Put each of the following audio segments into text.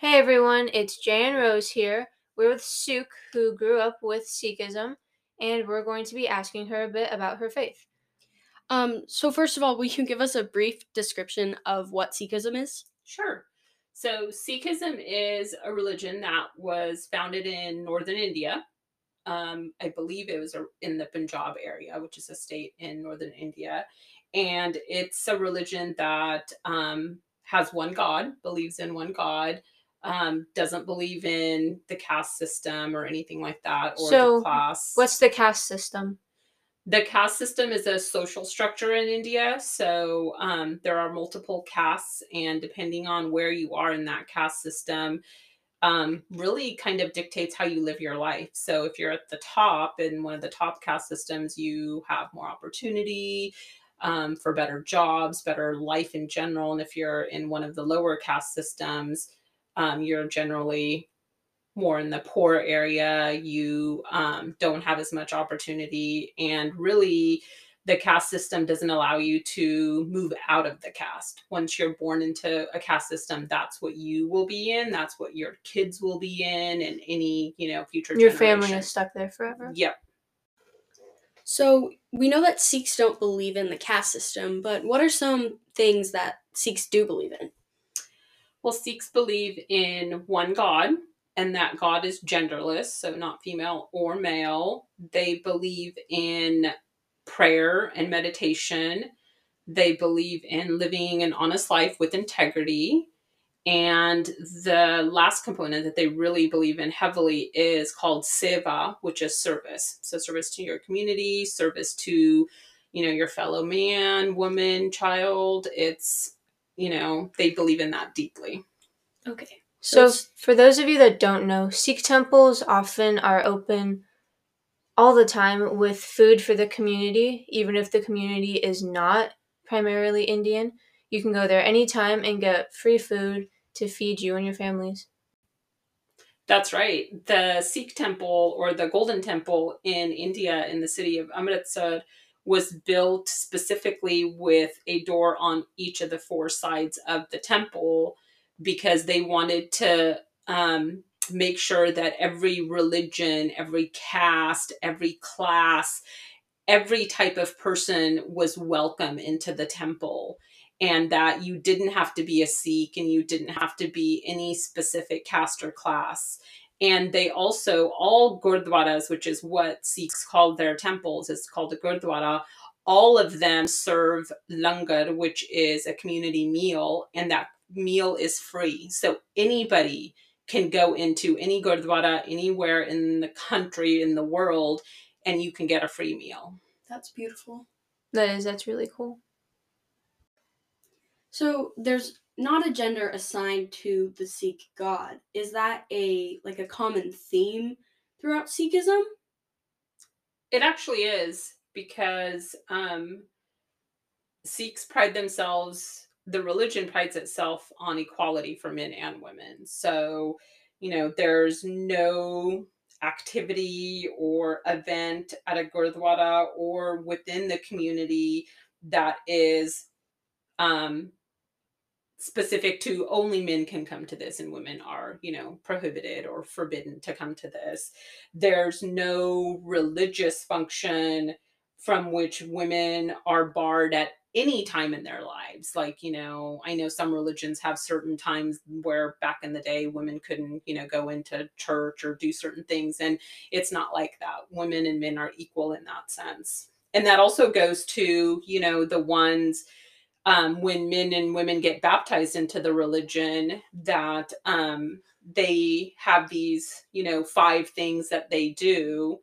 Hey everyone, it's Jay and Rose here. We're with Sukh, who grew up with Sikhism, and we're going to be asking her a bit about her faith. Um, so first of all, will you give us a brief description of what Sikhism is? Sure. So Sikhism is a religion that was founded in northern India. Um, I believe it was in the Punjab area, which is a state in northern India, and it's a religion that um, has one God, believes in one God, um, doesn't believe in the caste system or anything like that, or So, the class. What's the caste system? The caste system is a social structure in India. So um, there are multiple castes, and depending on where you are in that caste system, um, really kind of dictates how you live your life. So if you're at the top in one of the top caste systems, you have more opportunity um, for better jobs, better life in general. And if you're in one of the lower caste systems, um, you're generally more in the poor area, you um, don't have as much opportunity, and really the caste system doesn't allow you to move out of the caste. Once you're born into a caste system, that's what you will be in, that's what your kids will be in, and any you know future. Your family is stuck there forever. Yep. So we know that Sikhs don't believe in the caste system, but what are some things that Sikhs do believe in? Well, Sikhs believe in one God, and that God is genderless, so not female or male. They believe in prayer and meditation. They believe in living an honest life with integrity. And the last component that they really believe in heavily is called seva, which is service. So service to your community, service to, you know, your fellow man, woman, child. It's, you know, they believe in that deeply. Okay. So, it's- for those of you that don't know, Sikh temples often are open all the time with food for the community, even if the community is not primarily Indian. You can go there anytime and get free food to feed you and your families. That's right. The Sikh temple or the Golden Temple in India in the city of Amritsar was built specifically with a door on each of the four sides of the temple because they wanted to um, make sure that every religion, every caste, every class, every type of person was welcome into the temple and that you didn't have to be a Sikh and you didn't have to be any specific caste or class. And they also, all gurdwaras, which is what Sikhs call their temples, it's called a gurdwara, all of them serve langar, which is a community meal, and that meal is free. So anybody can go into any gurdwara anywhere in the country, in the world, and you can get a free meal. That's beautiful. That is, that's really cool. So there's not a gender assigned to the Sikh god. Is that a like a common theme throughout Sikhism? It actually is because um, Sikhs pride themselves, the religion prides itself on equality for men and women. So, you know, there's no activity or event at a Gurdwara or within the community that is um, specific to only men can come to this and women are you know prohibited or forbidden to come to this. There's no religious function from which women are barred at any time in their lives. Like you know i know some religions have certain times where back in the day women couldn't you know go into church or do certain things and it's not like that. Women and men are equal in that sense. And that also goes to you know the ones um, when men and women get baptized into the religion that um, they have these you know five things that they do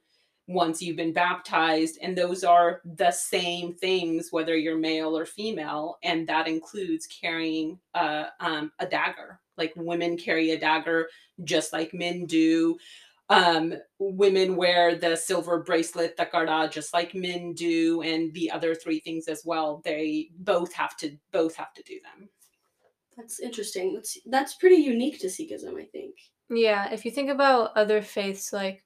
once you've been baptized and those are the same things whether you're male or female and that includes carrying a, um, a dagger. Like women carry a dagger just like men do um, women wear the silver bracelet, the karda, just like men do, and the other three things as well. They both have to both have to do them. That's interesting. That's that's pretty unique to Sikhism, I think. Yeah, if you think about other faiths, like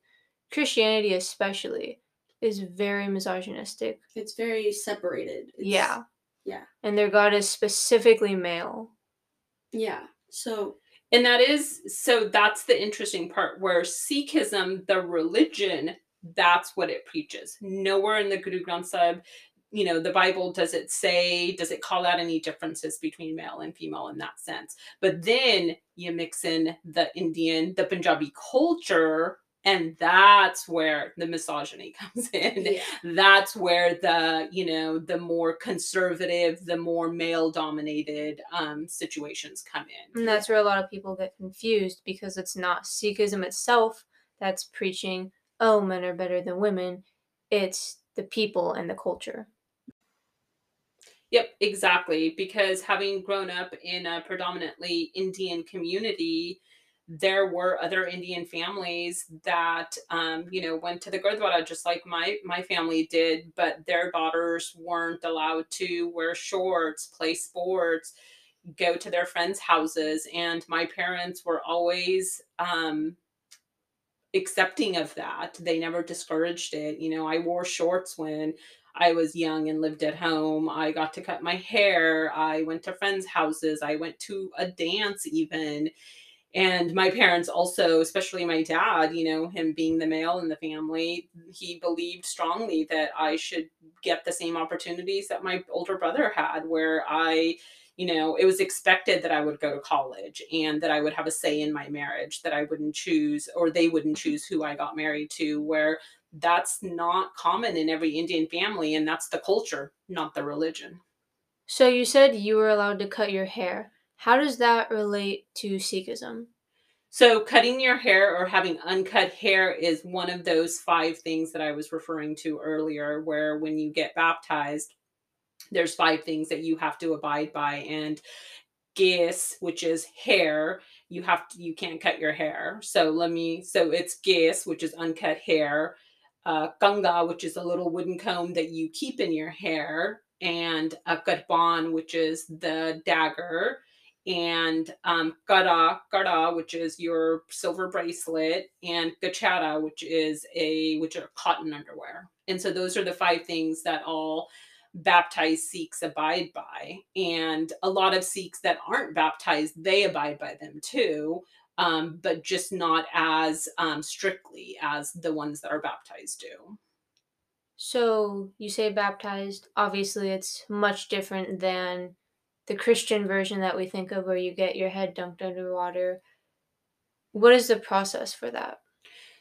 Christianity especially, is very misogynistic. It's very separated. It's, yeah. Yeah. And their god is specifically male. Yeah. So And that is so that's the interesting part where Sikhism, the religion, that's what it preaches. Nowhere in the Guru Granth Sahib, you know, the Bible does it say, does it call out any differences between male and female in that sense? But then you mix in the Indian, the Punjabi culture and that's where the misogyny comes in Yeah. that's where the you know the more conservative the more male dominated um situations come in And that's where a lot of people get confused because it's not Sikhism itself that's preaching, oh, men are better than women. It's the people and the culture. Yep, exactly. Because having grown up in a predominantly Indian community, there were other Indian families that, um, you know, went to the Gurdwara just like my my family did, but their daughters weren't allowed to wear shorts, play sports, go to their friends' houses, and my parents were always um, accepting of that. They never discouraged it. You know, I wore shorts when I was young and lived at home. I got to cut my hair. I went to friends' houses. I went to a dance even. And my parents also, especially my dad, you know, him being the male in the family, he believed strongly that I should get the same opportunities that my older brother had, where I, you know, it was expected that I would go to college and that I would have a say in my marriage, that I wouldn't choose or they wouldn't choose who I got married to, where that's not common in every Indian family. And that's the culture, not the religion. So you said you were allowed to cut your hair. How does that relate to Sikhism? So, cutting your hair or having uncut hair is one of those five things that I was referring to earlier, where when you get baptized, there's five things that you have to abide by. And kesh, which is hair, you have to, you can't cut your hair. So, let me, so it's kesh, which is uncut hair, uh, kanga, which is a little wooden comb that you keep in your hair, and a kirpan, which is the dagger and um, gada, gada, which is your silver bracelet, and gachata, which is a which are cotton underwear. And so those are the five things that all baptized Sikhs abide by. And a lot of Sikhs that aren't baptized, they abide by them too, um, but just not as um, strictly as the ones that are baptized do. So you say baptized. Obviously, it's much different than the Christian version that we think of where you get your head dunked underwater. What is the process for that?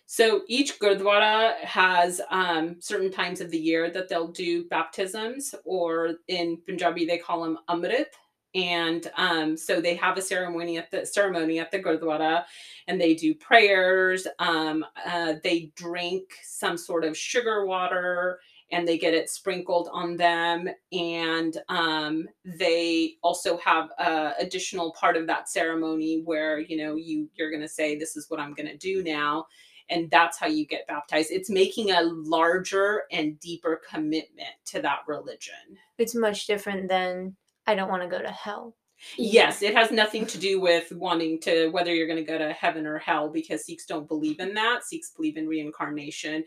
So each Gurdwara has um, certain times of the year that they'll do baptisms, or in Punjabi they call them Amrit. And um, so they have a ceremony at the ceremony at the Gurdwara, and they do prayers. Um, uh, they drink some sort of sugar water, and they get it sprinkled on them. And um, they also have a additional part of that ceremony where you know you you're going to say, "This is what I'm going to do now." and that's how you get baptized. It's making a larger and deeper commitment to that religion. It's much different than I don't want to go to hell. Yes, it has nothing to do with wanting to whether you're going to go to heaven or hell because Sikhs don't believe in that. Sikhs believe in reincarnation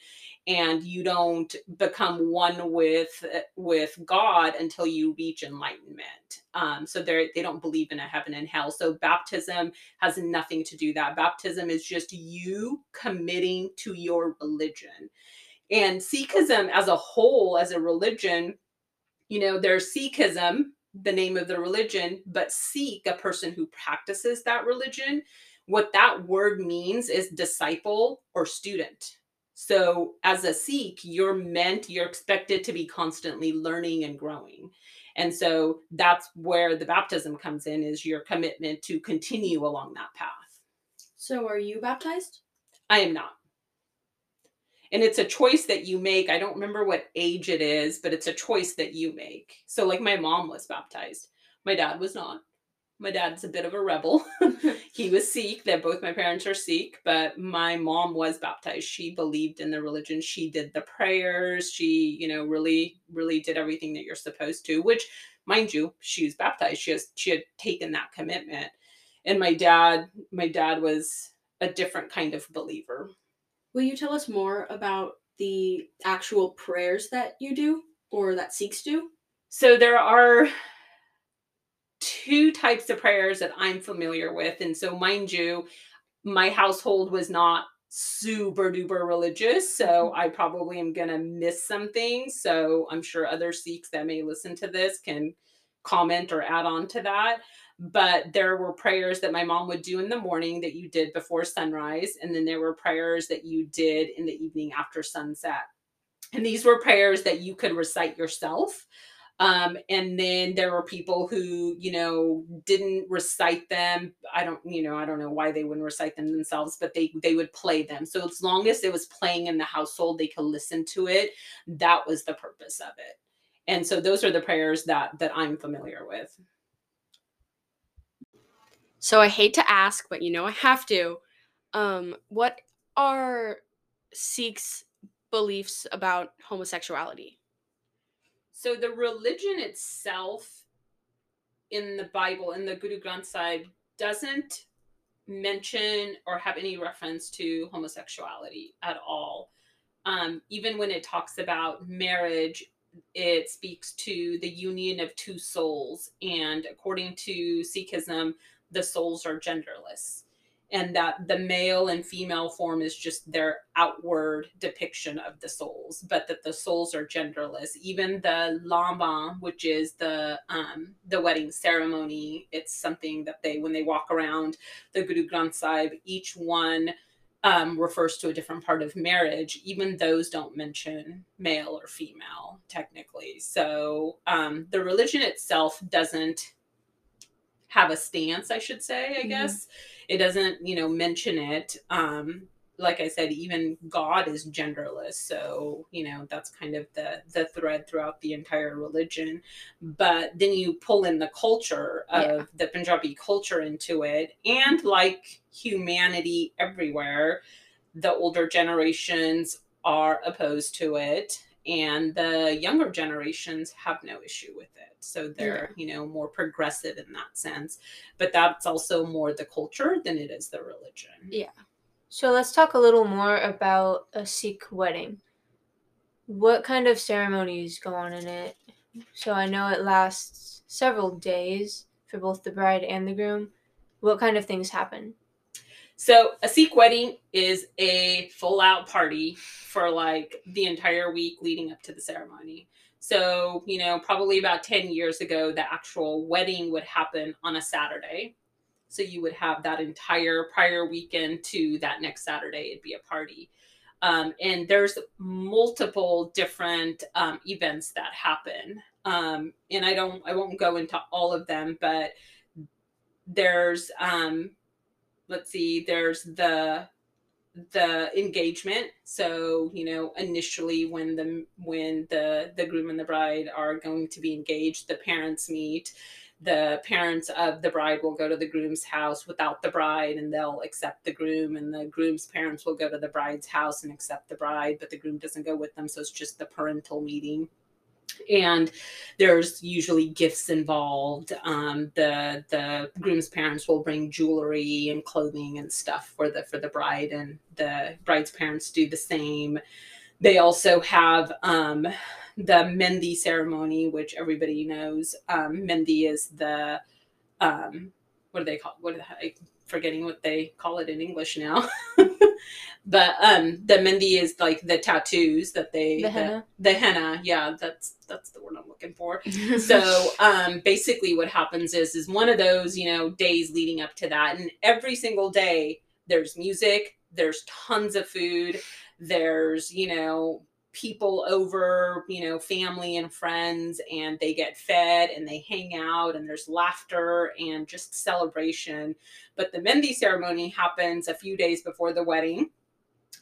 and you don't become one with with God until you reach enlightenment. Um, so they they don't believe in a heaven and hell. So baptism has nothing to do that. Baptism is just you committing to your religion. And Sikhism as a whole, as a religion, you know, there's Sikhism, the name of the religion, but Sikh a person who practices that religion, what that word means is disciple or student. So, as a Sikh, you're meant, you're expected to be constantly learning and growing. And so that's where the baptism comes in is your commitment to continue along that path. So, are you baptized? I am not. And it's a choice that you make. I don't remember what age it is, but it's a choice that you make. So, like, my mom was baptized, my dad was not. My dad's a bit of a rebel. he was Sikh. That both my parents are Sikh, but my mom was baptized. She believed in the religion. She did the prayers. She, you know, really, really did everything that you're supposed to. Which, mind you, she was baptized. She has she had taken that commitment. And my dad, my dad was a different kind of believer. Will you tell us more about the actual prayers that you do or that Sikhs do? So there are two types of prayers that I'm familiar with. And so, mind you, my household was not super duper religious. So, Mm-hmm. I probably am going to miss something. So, I'm sure other Sikhs that may listen to this can comment or add on to that. But there were prayers that my mom would do in the morning that you did before sunrise. And then there were prayers that you did in the evening after sunset. And these were prayers that you could recite yourself. Um, and then there were people who, you know, didn't recite them. I don't, you know, I don't know why they wouldn't recite them themselves, but they they would play them. So as long as it was playing in the household, they could listen to it. That was the purpose of it. And so those are the prayers that that I'm familiar with. So I hate to ask, but you know I have to. Um, what are Sikhs' beliefs about homosexuality? So the religion itself in the Bible, in the Guru Granth Sahib, doesn't mention or have any reference to homosexuality at all. Um, even when it talks about marriage, it speaks to the union of two souls. And according to Sikhism, the souls are genderless. And that the male and female form is just their outward depiction of the souls, but that the souls are genderless. Even the lamba, which is the um, the wedding ceremony, it's something that they when they walk around the Guru Granth Sahib, each one um, refers to a different part of marriage. Even those don't mention male or female technically. So um, the religion itself doesn't have a stance, I should say. I Mhm. guess it doesn't, you know, mention it. Um, like I said, even God is genderless, so you know that's kind of the the thread throughout the entire religion. But then you pull in the culture of Yeah. the Punjabi culture into it, and like humanity everywhere, the older generations are opposed to it, and the younger generations have no issue with it. So they're you know more progressive in that sense, but that's also more the culture than it is the religion. Yeah. So let's talk a little more about a Sikh wedding. What kind of ceremonies go on in it? So I know it lasts several days for both the bride and the groom. What kind of things happen? So a Sikh wedding is a full out party for like the entire week leading up to the ceremony. So, you know, probably about 10 years ago, the actual wedding would happen on a Saturday. So you would have that entire prior weekend to that next Saturday, it'd be a party. Um, and there's multiple different um, events that happen. Um, and I don't, I won't go into all of them, but there's, um, let's see, there's the the engagement. So you know initially when the when the the groom and the bride are going to be engaged the parents meet. The parents of the bride will go to the groom's house without the bride and they'll accept the groom and the groom's parents will go to the bride's house and accept the bride but the groom doesn't go with them so it's just the parental meeting and there's usually gifts involved. Um, the the groom's parents will bring jewelry and clothing and stuff for the for the bride and the bride's parents do the same. They also have um, the mehndi ceremony which everybody knows. Um, mehndi is the um, what do they call what i'm forgetting what they call it in english now but um the mehndi is like the tattoos that they The henna? the henna yeah that's that's the word i'm looking for. So um basically what happens is is one of those you know days leading up to that and every single day there's music there's tons of food there's you know people over you know family and friends and they get fed and they hang out and there's laughter and just celebration. But the mehndi ceremony happens a few days before the wedding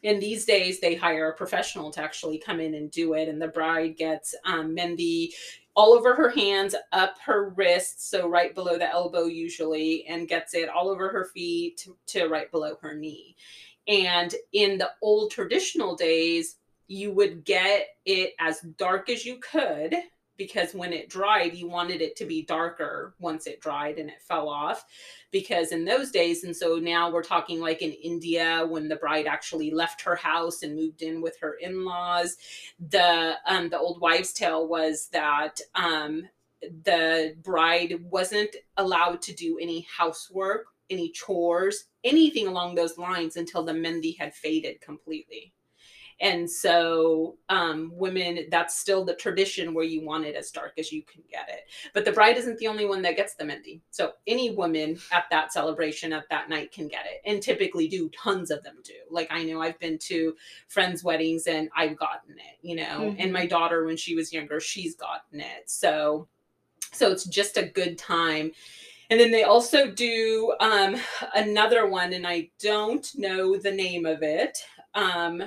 and these days they hire a professional to actually come in and do it and the bride gets um, mehndi all over her hands up her wrists so right below the elbow usually and gets it all over her feet to, to right below her knee. And in the old traditional days you would get it as dark as you could because when it dried, you wanted it to be darker once it dried and it fell off. Because in those days, and so now we're talking like in India when the bride actually left her house and moved in with her in-laws. The um, the old wives' tale was that um, the bride wasn't allowed to do any housework, any chores, anything along those lines until the mehndi had faded completely. And so, um, women, that's still the tradition where you want it as dark as you can get it. But the bride isn't the only one that gets the mehndi. So, any woman at that celebration at that night can get it. And typically, do tons of them do. Like, I know I've been to friends' weddings and I've gotten it, you know, mm-hmm. and my daughter, when she was younger, she's gotten it. So, so it's just a good time. And then they also do um, another one, and I don't know the name of it. Um,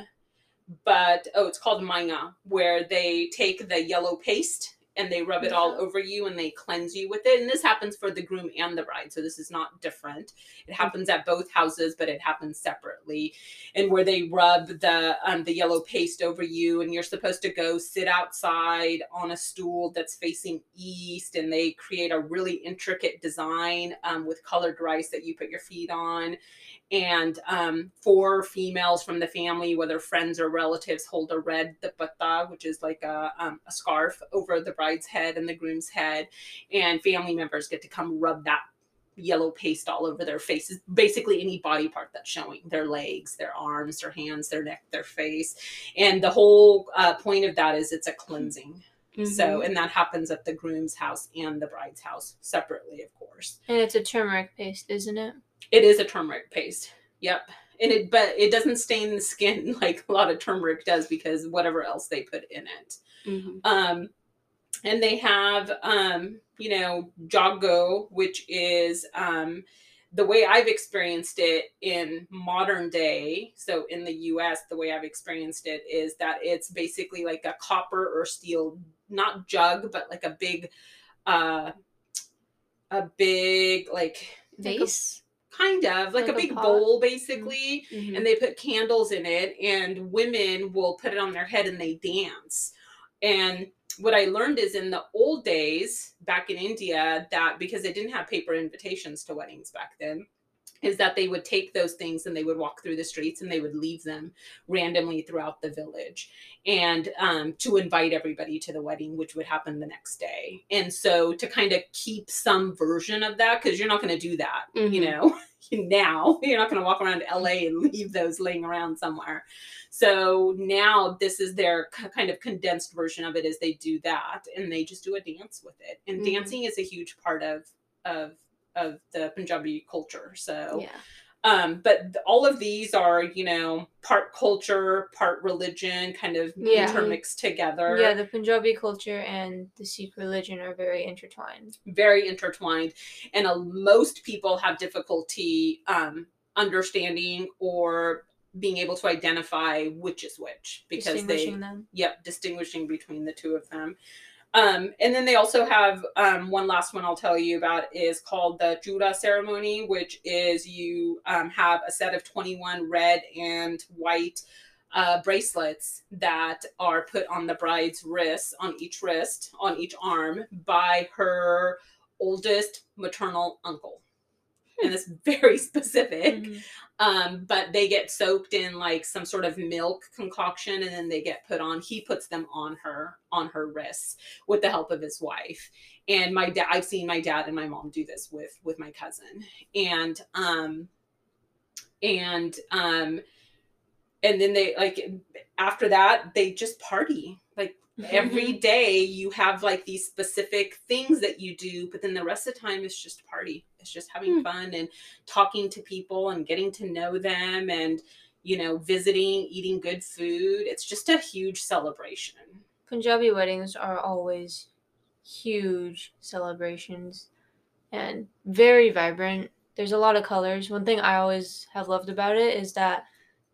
but oh, it's called manga, where they take the yellow paste and they rub it all over you and they cleanse you with it. And this happens for the groom and the bride. So this is not different. It mm. happens at both houses, but it happens separately. And where they rub the um, the yellow paste over you, and you're supposed to go sit outside on a stool that's facing east, and they create a really intricate design um, with colored rice that you put your feet on and um, four females from the family, whether friends or relatives, hold a red dupatta, which is like a, um, a scarf over the bride's head and the groom's head, and family members get to come rub that yellow paste all over their faces basically any body part that's showing their legs their arms their hands their neck their face and the whole uh, point of that is it's a cleansing Mm-hmm. So, and that happens at the groom's house and the bride's house separately, of course. And it's a turmeric paste, isn't it? It is a turmeric paste. Yep. And it, but it doesn't stain the skin like a lot of turmeric does because whatever else they put in it. Mm-hmm. Um, and they have, um, you know, jago, which is, um, the way I've experienced it in modern day, so in the US, the way I've experienced it is that it's basically like a copper or steel not jug, but like a big, uh, a big like vase. Kind of like, like a big bowl basically mm-hmm. and they put candles in it and women will put it on their head and they dance. And what i learned is in the old days back in india that because they didn't have paper invitations to weddings back then is that they would take those things and they would walk through the streets and they would leave them randomly throughout the village and um, to invite everybody to the wedding which would happen the next day and so to kind of keep some version of that because you're not going to do that mm-hmm. you know now you're not going to walk around la and leave those laying around somewhere so now this is their kind of condensed version of it is they do that and they just do a dance with it and mm-hmm. dancing is a huge part of of of the Punjabi culture. So yeah. Um, but all of these are, you know, part culture, part religion, kind of yeah. intermixed together. Yeah, the Punjabi culture and the Sikh religion are very intertwined. Very intertwined, and uh, most people have difficulty um, understanding or being able to identify which is which because they, them. yep, distinguishing between the two of them. Um, and then they also have um, one last one I'll tell you about is called the Jura ceremony, which is you um, have a set of 21 red and white uh, bracelets that are put on the bride's wrists, on each wrist, on each arm by her oldest maternal uncle and it's very specific. Mm-hmm. Um, but they get soaked in like some sort of milk concoction and then they get put on. He puts them on her on her wrists with the help of his wife. And my dad I've seen my dad and my mom do this with with my cousin. And um and um and then they like after that they just party like Every mm-hmm. day you have like these specific things that you do, but then the rest of the time it's just party. It's just having mm. fun and talking to people and getting to know them and you know, visiting, eating good food. It's just a huge celebration. Punjabi weddings are always huge celebrations and very vibrant. There's a lot of colors. One thing I always have loved about it is that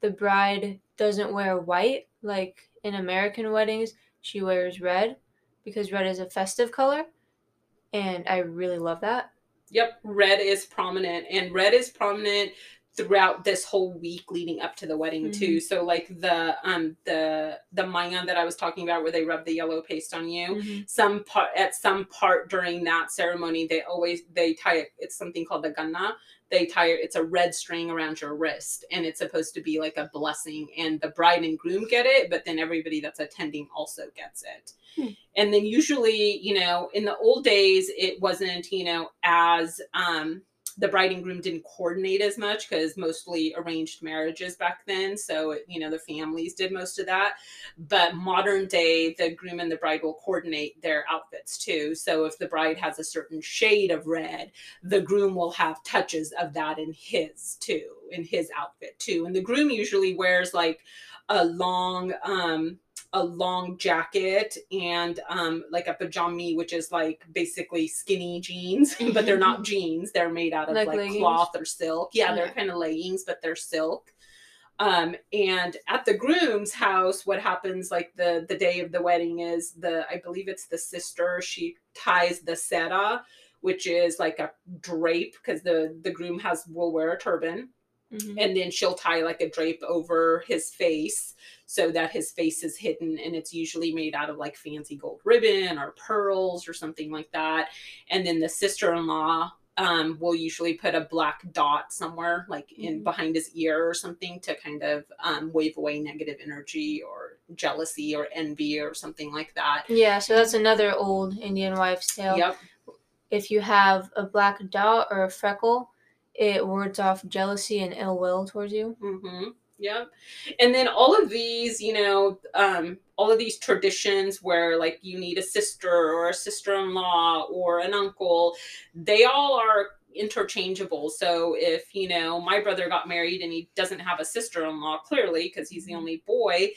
the bride doesn't wear white like in American weddings she wears red because red is a festive color. And I really love that. Yep, red is prominent. And red is prominent throughout this whole week leading up to the wedding mm-hmm. too. So like the um the the mayan that I was talking about where they rub the yellow paste on you, mm-hmm. some part at some part during that ceremony they always they tie it it's something called the ganna they tie it's a red string around your wrist and it's supposed to be like a blessing and the bride and groom get it but then everybody that's attending also gets it hmm. and then usually you know in the old days it wasn't you know as um the bride and groom didn't coordinate as much because mostly arranged marriages back then. So, you know, the families did most of that. But modern day, the groom and the bride will coordinate their outfits too. So, if the bride has a certain shade of red, the groom will have touches of that in his too, in his outfit too. And the groom usually wears like a long, um, a long jacket and um, like a pajama, which is like basically skinny jeans, but they're not jeans. They're made out of like, like cloth or silk. Yeah, they're kind of leggings, but they're silk. Um, and at the groom's house, what happens like the the day of the wedding is the I believe it's the sister. She ties the sehra, which is like a drape because the the groom has will wear a turban Mm-hmm. And then she'll tie like a drape over his face so that his face is hidden. And it's usually made out of like fancy gold ribbon or pearls or something like that. And then the sister in law um, will usually put a black dot somewhere, like in mm-hmm. behind his ear or something, to kind of um, wave away negative energy or jealousy or envy or something like that. Yeah, so that's another old Indian wives' tale. Yep. If you have a black dot or a freckle, it wards off jealousy and ill will towards you. Mm-hmm. Yep. And then all of these, you know, um, all of these traditions where like you need a sister or a sister-in-law or an uncle, they all are interchangeable. So if, you know, my brother got married and he doesn't have a sister-in-law clearly because he's the mm-hmm. only boy,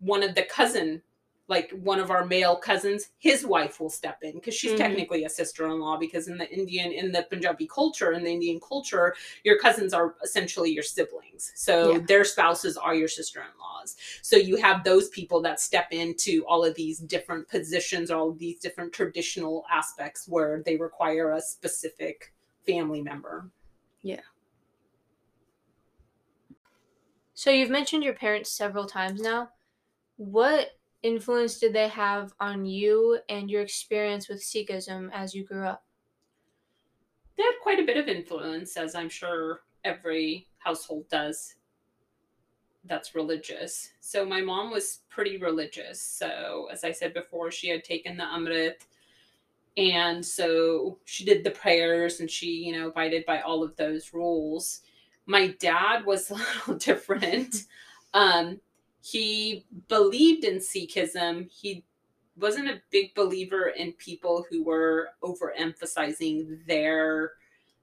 one of the cousin like one of our male cousins, his wife will step in because she's mm-hmm. technically a sister-in-law because in the Indian, in the Punjabi culture, in the Indian culture, your cousins are essentially your siblings. So yeah. their spouses are your sister-in-laws. So you have those people that step into all of these different positions, all of these different traditional aspects where they require a specific family member. Yeah. So you've mentioned your parents several times now. What influence did they have on you and your experience with Sikhism as you grew up? They had quite a bit of influence, as I'm sure every household does that's religious. So my mom was pretty religious. So as I said before, she had taken the Amrit and so she did the prayers and she, you know, abided by all of those rules. My dad was a little different. um, he believed in Sikhism. He wasn't a big believer in people who were overemphasizing their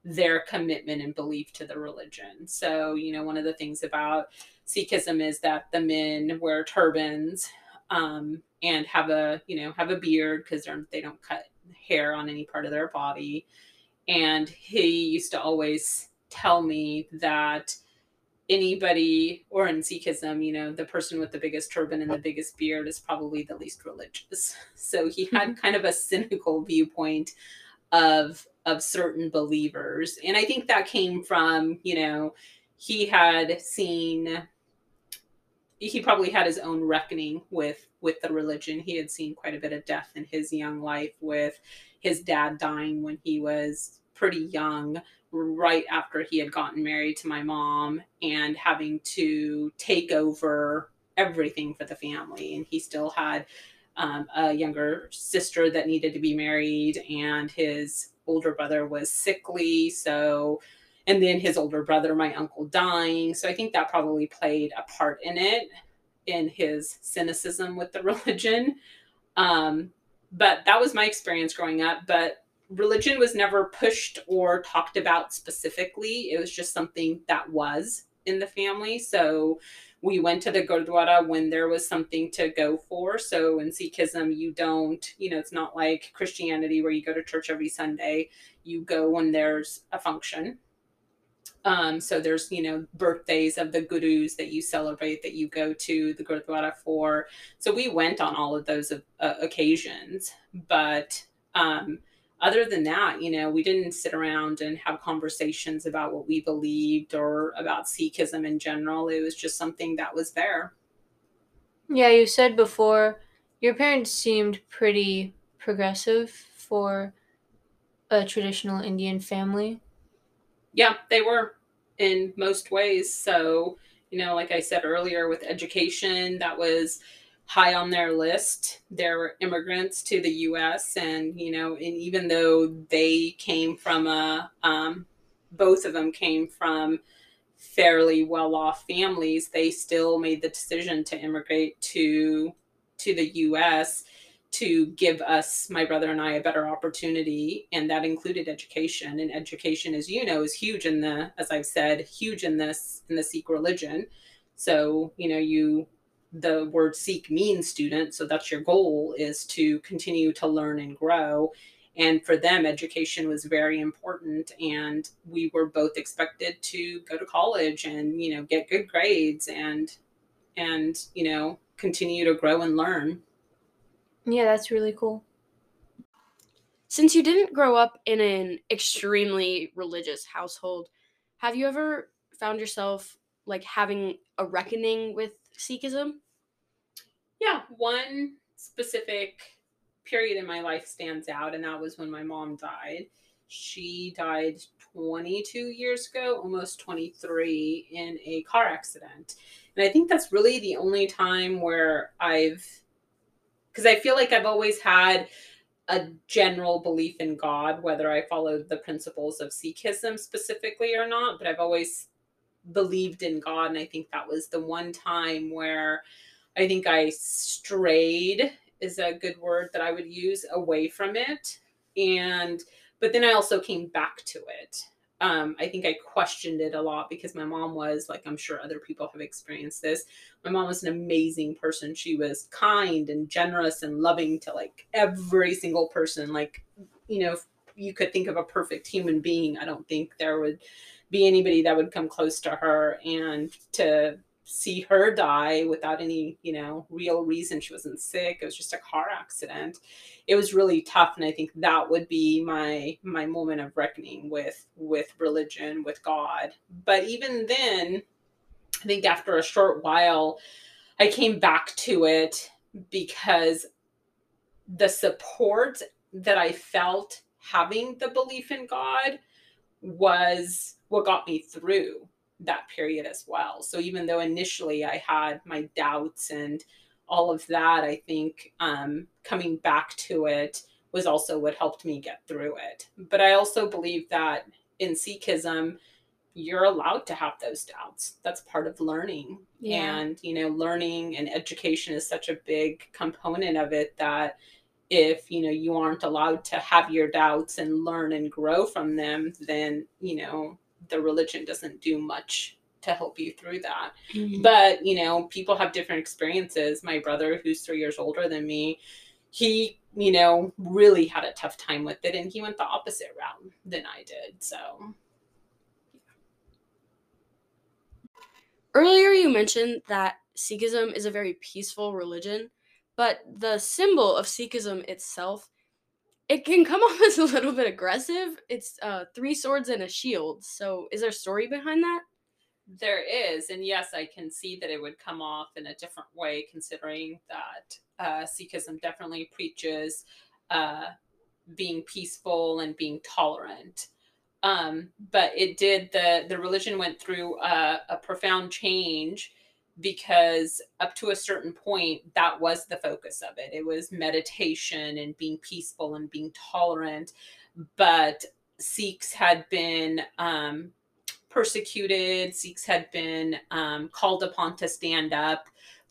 their commitment and belief to the religion. So, you know, one of the things about Sikhism is that the men wear turbans um, and have a, you know, have a beard because they don't cut hair on any part of their body. And he used to always tell me that anybody or in Sikhism, you know, the person with the biggest turban and the biggest beard is probably the least religious. So he had mm-hmm. kind of a cynical viewpoint of of certain believers. And I think that came from, you know, he had seen he probably had his own reckoning with with the religion. He had seen quite a bit of death in his young life with his dad dying when he was pretty young right after he had gotten married to my mom and having to take over everything for the family. And he still had um, a younger sister that needed to be married, and his older brother was sickly. So, and then his older brother, my uncle, dying. So I think that probably played a part in it, in his cynicism with the religion. Um, but that was my experience growing up. But religion was never pushed or talked about specifically. It was just something that was in the family. So we went to the Gurdwara when there was something to go for. So in Sikhism, you don't, you know, it's not like Christianity where you go to church every Sunday. You go when there's a function. Um, so there's, you know, birthdays of the gurus that you celebrate that you go to the Gurdwara for. So we went on all of those uh, occasions, but um, other than that, you know, we didn't sit around and have conversations about what we believed or about Sikhism in general. It was just something that was there. Yeah, you said before your parents seemed pretty progressive for a traditional Indian family. Yeah, they were in most ways. So, you know, like I said earlier, with education, that was high on their list. There were immigrants to the U.S., and you know, and even though they came from a, um, both of them came from fairly well-off families, they still made the decision to immigrate to to the U.S to give us, my brother and I, a better opportunity. And that included education. And education, as you know, is huge in the, as I've said, huge in this, in the Sikh religion. So, you know, you, the word Sikh means student. So that's your goal is to continue to learn and grow. And for them, education was very important. And we were both expected to go to college and, you know, get good grades and, and, you know, continue to grow and learn. Yeah, that's really cool. Since you didn't grow up in an extremely religious household, have you ever found yourself like having a reckoning with Sikhism? Yeah, one specific period in my life stands out, and that was when my mom died. She died 22 years ago, almost 23, in a car accident. And I think that's really the only time where I've because I feel like I've always had a general belief in God, whether I followed the principles of Sikhism specifically or not, but I've always believed in God. And I think that was the one time where I think I strayed, is a good word that I would use, away from it. And, but then I also came back to it um, I think I questioned it a lot because my mom was like, I'm sure other people have experienced this. My mom was an amazing person. She was kind and generous and loving to like every single person. Like, you know, if you could think of a perfect human being. I don't think there would be anybody that would come close to her. And to see her die without any, you know, real reason. She wasn't sick. It was just a car accident. It was really tough. And I think that would be my my moment of reckoning with with religion, with God. But even then, I think after a short while, I came back to it because the support that I felt having the belief in God was what got me through that period as well. So even though initially I had my doubts and all of that, I think um, coming back to it was also what helped me get through it. But I also believe that in Sikhism, you're allowed to have those doubts. That's part of learning. Yeah. And, you know, learning and education is such a big component of it that if, you know, you aren't allowed to have your doubts and learn and grow from them, then, you know, the religion doesn't do much to help you through that. Mm-hmm. But, you know, people have different experiences. My brother, who's three years older than me, he, you know, really had a tough time with it and he went the opposite route than I did. So. Earlier, you mentioned that Sikhism is a very peaceful religion, but the symbol of Sikhism itself it can come off as a little bit aggressive. It's uh, three swords and a shield. So, is there a story behind that? There is, and yes, I can see that it would come off in a different way, considering that uh, Sikhism definitely preaches uh, being peaceful and being tolerant. Um, but it did the the religion went through a, a profound change because up to a certain point that was the focus of it. It was meditation and being peaceful and being tolerant. But sikhs had been um, persecuted. Sikhs had been um, called upon to stand up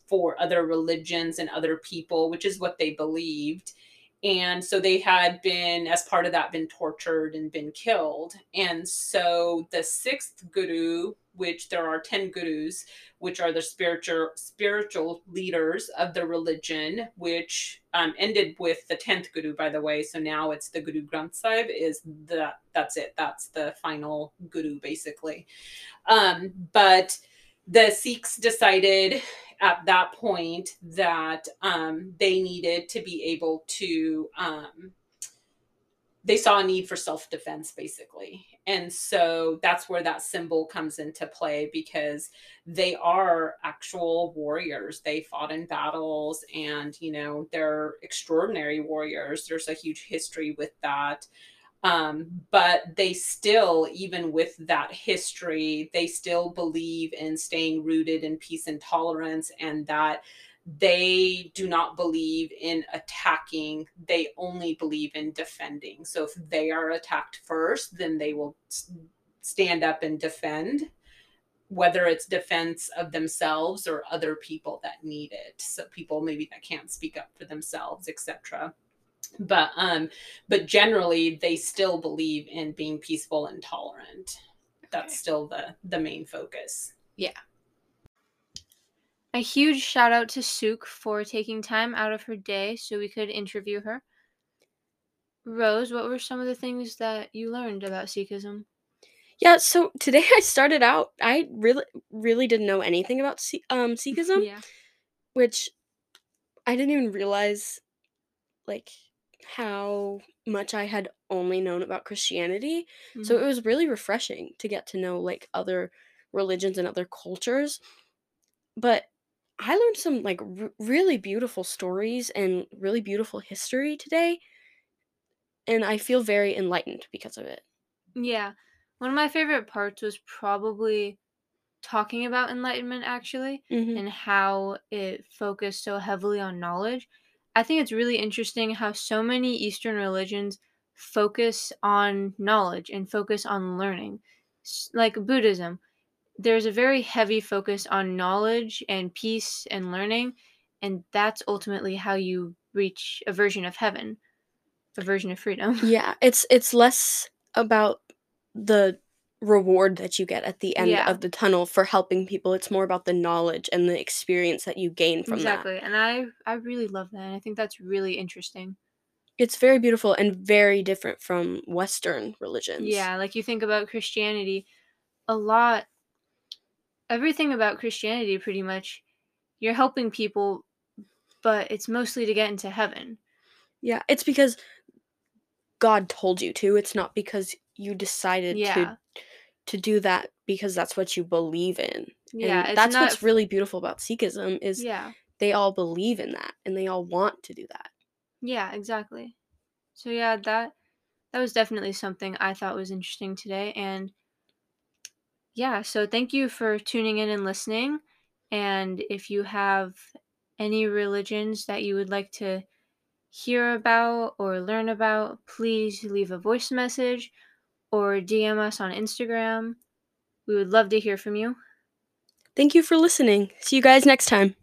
for other religions and other people which is what they believed. And so they had been as part of that been tortured and been killed. And so the sixth guru which there are 10 gurus which are the spiritual spiritual leaders of the religion which um, ended with the 10th guru by the way. So now it's the guru granth sahib is the that's it. That's the final guru basically. Um, but the sikhs decided at that point that um, they needed to be able to um, they saw a need for self-defense basically and so that's where that symbol comes into play because they are actual warriors. They fought in battles and you know they're extraordinary warriors. There's a huge history with that. Um, but they still, even with that history, they still believe in staying rooted in peace and tolerance and that they do not believe in attacking they only believe in defending. So if they are attacked first then they will stand up and defend whether it's defense of themselves or other people that need it. So people maybe that can't speak up for themselves etc but um but generally they still believe in being peaceful and tolerant. That's still the the main focus A huge shout out to Sukh for taking time out of her day so we could interview her. Rose, what were some of the things that you learned about Sikhism? Yeah, so today I started out. I really, really didn't know anything about um Sikhism, yeah. which I didn't even realize, like, how much I had only known about Christianity. So Mhm. it was really refreshing to get to know like other religions and other cultures. But I learned some like r- really beautiful stories and really beautiful history today, and I feel very enlightened because of it. Yeah. One of my favorite parts was probably talking about enlightenment actually hmm and how it focused so heavily on knowledge. I think it's really interesting how so many Eastern religions focus on knowledge and focus on learning. Like Buddhism, there's a very heavy focus on knowledge and peace and learning, and that's ultimately how you reach a version of heaven, a version of freedom. Yeah, it's it's less about the reward that you get at the end Yeah. of the tunnel for helping people. It's more about the knowledge and the experience that you gain from that. exactly. And I I really love that. And I think that's really interesting. It's very beautiful and very different from Western religions. Yeah, like you think about Christianity, a lot everything about Christianity pretty much you're helping people but it's mostly to get into heaven. Yeah, it's because God told you to. It's not because you decided Yeah. to to do that because that's what you believe in. Yeah, and that's not what's really beautiful about Sikhism is Yeah. they all believe in that and they all want to do that. Yeah, exactly. So yeah, that that was definitely something I thought was interesting today and yeah, so thank you for tuning in and listening. And if you have any religions that you would like to hear about or learn about, please leave a voice message or DM us on Instagram. We would love to hear from you. Thank you for listening. See you guys next time.